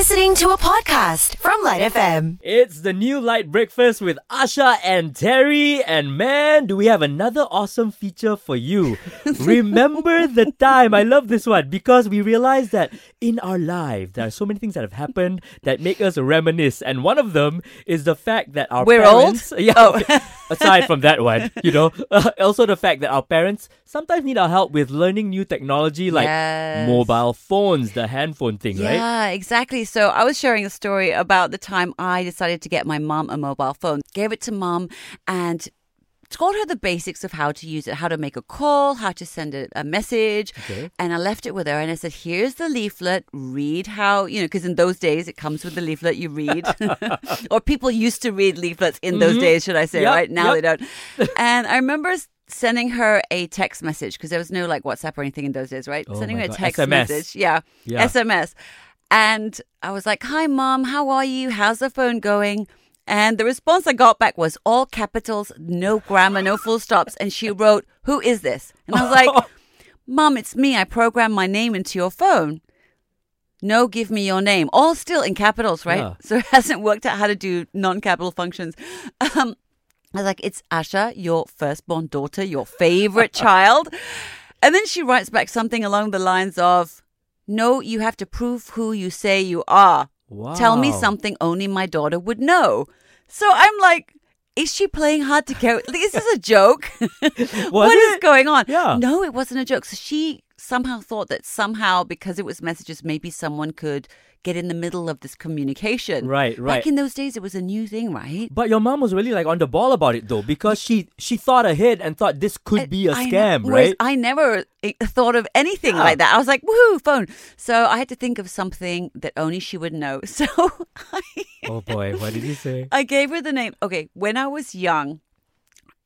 listening to a podcast from Lite FM. It's the new light breakfast with Asha and Terry, and man, do we have another awesome feature for you. Remember the time? I love this one because we realized that in our life there are so many things that have happened that make us reminisce, and one of them is the fact that our We're old? parents, yeah. okay. Aside from that one, you know, uh, also the fact that our parents sometimes need our help with learning new technology like Yes. mobile phones, the handphone thing, right? Yeah, exactly. So I was sharing a story about the time I decided to get my mom a mobile phone. Gave it to mom and taught her the basics of how to use it, how to make a call, how to send a, a message. Okay. And I left it with her and I said, here's the leaflet. Read how, you know, because in those days it comes with the leaflet you read. or people used to read leaflets in those days, should I say, Mm-hmm. Yep, right? Now yep. they don't. and I remember sending her a text message because there was no like WhatsApp or anything in those days, right? Oh sending her a text SMS. message. Yeah. Yeah. SMS. And I was like, Hi, mom, how are you? How's the phone going? And the response I got back was all capitals, no grammar, no full stops. And she wrote, Who is this? And I was like, Mom, it's me. I programmed my name into your phone. No, give me your name. All still in capitals, right? Yeah. So it hasn't worked out how to do non capital functions. Um, I was like, It's Asha, your firstborn daughter, your favorite child. And then she writes back something along the lines of, No, you have to prove who you say you are. Tell me something only my daughter would know. So I'm like, is she playing hard to get? This is a joke? what is it? going on? Yeah. No, it wasn't a joke. So she somehow thought that somehow, because it was messages, maybe someone could get in the middle of this communication. Right, right. Back in those days, it was a new thing, right? But your mom was really like on the ball about it though, because she she thought ahead and thought this could be a I scam, Whereas right? I never eh, thought of anything Yeah. like that. I was like, woohoo, phone. So I had to think of something that only she would know. So I, oh boy, what did you say? I gave her the name. Okay, when I was young,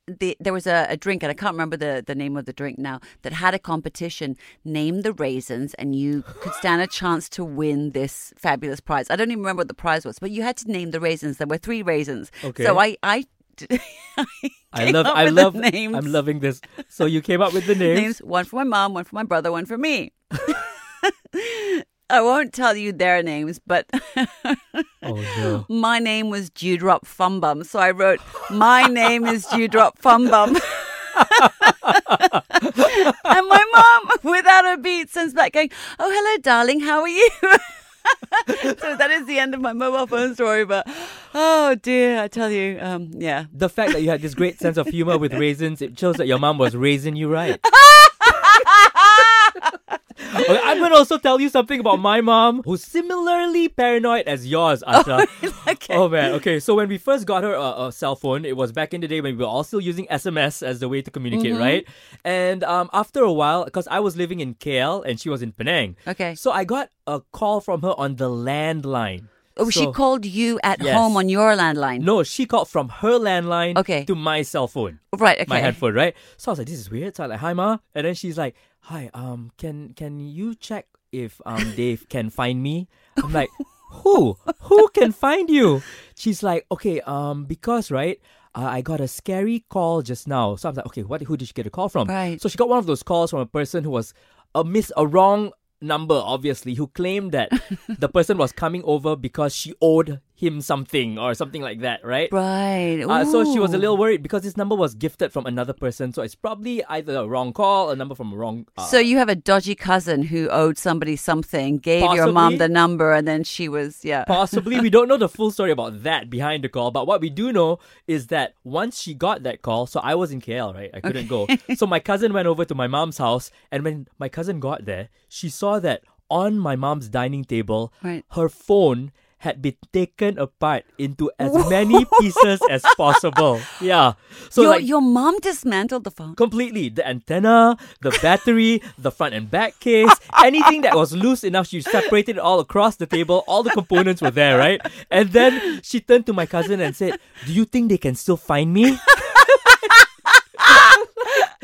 the, there was a, a drink, and I can't remember the, the name of the drink now, that had a competition. Name the raisins, and you could stand a chance to win this fabulous prize. I don't even remember what the prize was, but you had to name the raisins. There were three raisins. Okay. So I, I, I love I love names. I'm loving this. So you came up with the names. names one for my mom, one for my brother, one for me. I won't tell you their names, but Oh my name was Dewdrop Fumbum. So I wrote, My name is Dewdrop Fumbum. and my mom, without a beat, sends back going, Oh, hello, darling. How are you? so that is the end of my mobile phone story. But oh dear, I tell you, um, yeah. The fact that you had this great sense of humor with raisins, it shows that your mom was raising you right. Okay, I'm gonna also tell you something about my mom, who's similarly paranoid as yours, Asha. okay. Oh man, okay. So when we first got her a, a cell phone, it was back in the day when we were all still using SMS as the way to communicate, Mm-hmm. right? And um, after a while, because I was living in KL and she was in Penang, Okay. so I got a call from her on the landline. Oh, she called you at Yes. home on your landline. No, she called from her landline Okay. to my cell phone. Right, okay. my headphone, right? So I was like, this is weird. So I like, hi ma. And then she's like, Hi, um, can can you check if um Dave can find me? I'm like, Who? Who can find you? She's like, Okay, um, because right, uh, I got a scary call just now. So I'm like, okay, what who did she get a call from? Right. So she got one of those calls from a person who was a miss a wrong number, obviously, who claimed that the person was coming over because she owed him something or something like that, right? Right. Uh, so she was a little worried because this number was gifted from another person. So it's probably either a wrong call, a number from a wrong. Uh, So you have a dodgy cousin who owed somebody something, gave your mom the number, and then she was yeah. possibly we don't know the full story about that behind the call. But what we do know is that once she got that call, so I was in KL, right? I couldn't go. So my cousin went over to my mom's house, and when my cousin got there, she saw that on my mom's dining table, Right. her phone had been taken apart into as many pieces as possible. Yeah. So your like your mom dismantled the phone. completely the antenna the battery the front and back case anything that was loose enough she separated it all across the table all the components were there right and then she turned to my cousin and said do you think they can still find me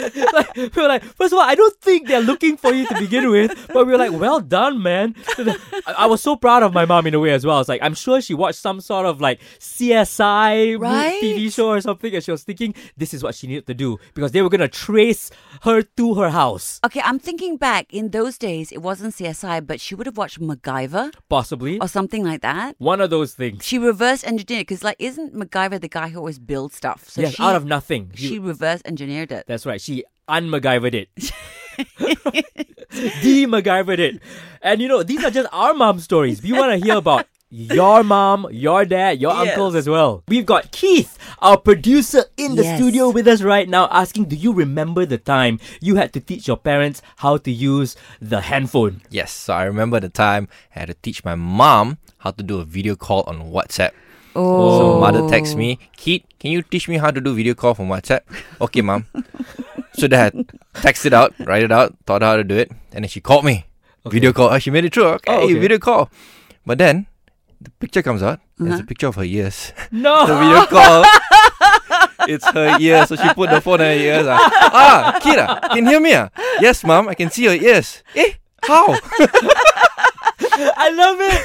like, we were like, first of all, I don't think they're looking for you to begin with, but we were like, well done, man. So the- I, I was so proud of my mom in a way as well. I was like, I'm sure she watched some sort of like CSI Right? TV show or something, and she was thinking this is what she needed to do because they were gonna trace her to her house, Okay, I'm thinking back. In those days, it wasn't CSI, but she would have watched MacGyver possibly. or something like that. One of those things. She reverse engineered because, like, isn't MacGyver the guy who always builds stuff? So yes, she, out of nothing. she reverse engineered it. That's right. She un-MacGyvered it. De-MacGyvered it. And you know, these are just our mom stories. We want to hear about your mom, your dad, your Yes. uncles as well. We've got Keith, our producer, in the Yes. studio with us right now, asking, Do you remember the time you had to teach your parents how to use the handphone? Yes, so I remember the time I had to teach my mom how to do a video call on WhatsApp. Oh, So mother texts me, Keith, can you teach me how to do video call from WhatsApp? Okay, mom. So then I text it out, write it out, taught her how to do it, and then she called me. Video call. Oh, she made it through. Okay, Oh, okay. video call. But then the picture comes out. Uh-huh. It's a picture of her ears. No! the video call. it's her ears. So she put the phone on her ears. Ah, ah Kira, can you hear me? Ah? Yes, mom, I can see your ears. Eh, how? I love it!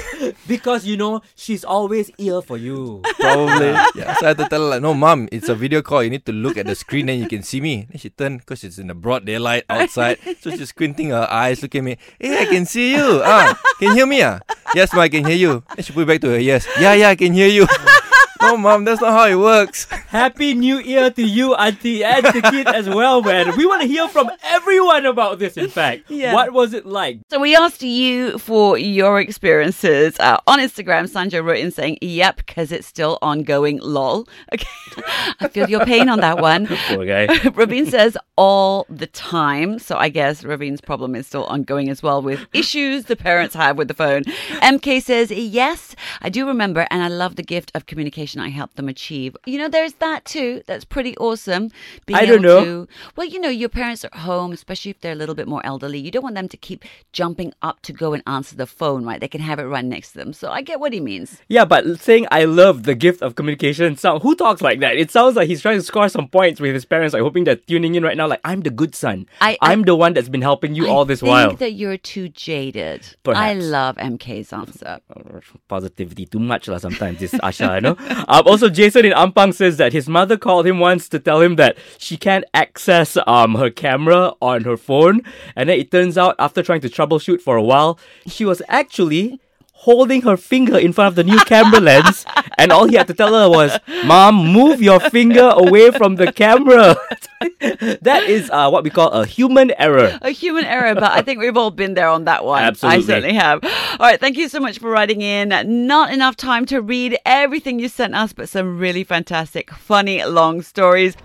Because you know, she's always ear for you. Probably. yeah. So I had to tell her like, no, mom, it's a video call. You need to look at the screen, then you can see me. Then she turned because it's in the broad daylight outside. so she's squinting her eyes, looking at me. Hey, I can see you. Ah, can you hear me? Ah, yes, mom, I can hear you. Then she put it back to her Yes, Yeah, yeah, I can hear you. no, mom, that's not how it works. Happy New Year to you, Auntie, and the Kid as well, man. We want to hear from everyone about this, in fact. Yeah. What was it like? So we asked you for your experiences uh, on Instagram. Sandra wrote in saying, "Yep, because it's still ongoing." Lol. Okay, I feel your pain on that one. Poor guy. Ravine says all the time. So I guess Ravine's problem is still ongoing as well with issues the parents have with the phone. MK says, yes, I do remember, and I love the gift of communication I helped them achieve. You know, there's that too. That's pretty awesome. Being I don't know. To, well, you know, your parents are home, especially if they're a little bit more elderly. You don't want them to keep jumping up to go and answer the phone, right? They can have it right next to them. So I get what he means. Yeah, but saying I love the gift of communication, sound, who talks like that? It sounds like he's trying to score some points with his parents, like hoping they're tuning in right now. Like, I'm the good son. I- I- am the one that's been helping you I all this think while. that you're too jaded. I love MK's answer. Positivity too much lah sometimes, this Asha, you know? Um, also, Jason in Ampang says that his mother called him once to tell him that she can't access um her camera on her phone. And then it turns out, after trying to troubleshoot for a while, she was actually holding her finger in front of the new camera lens. And all he had to tell her was, Mom, move your finger away from the camera. that is uh, what we call a human error. a human error, but I think we've all been there on that one. Absolutely. I certainly have. All right, thank you so much for writing in. Not enough time to read everything you sent us, but some really fantastic, funny, long stories.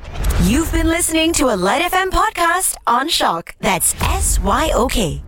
You've been listening to a Lite FM podcast on SYOK. That's S Y O K.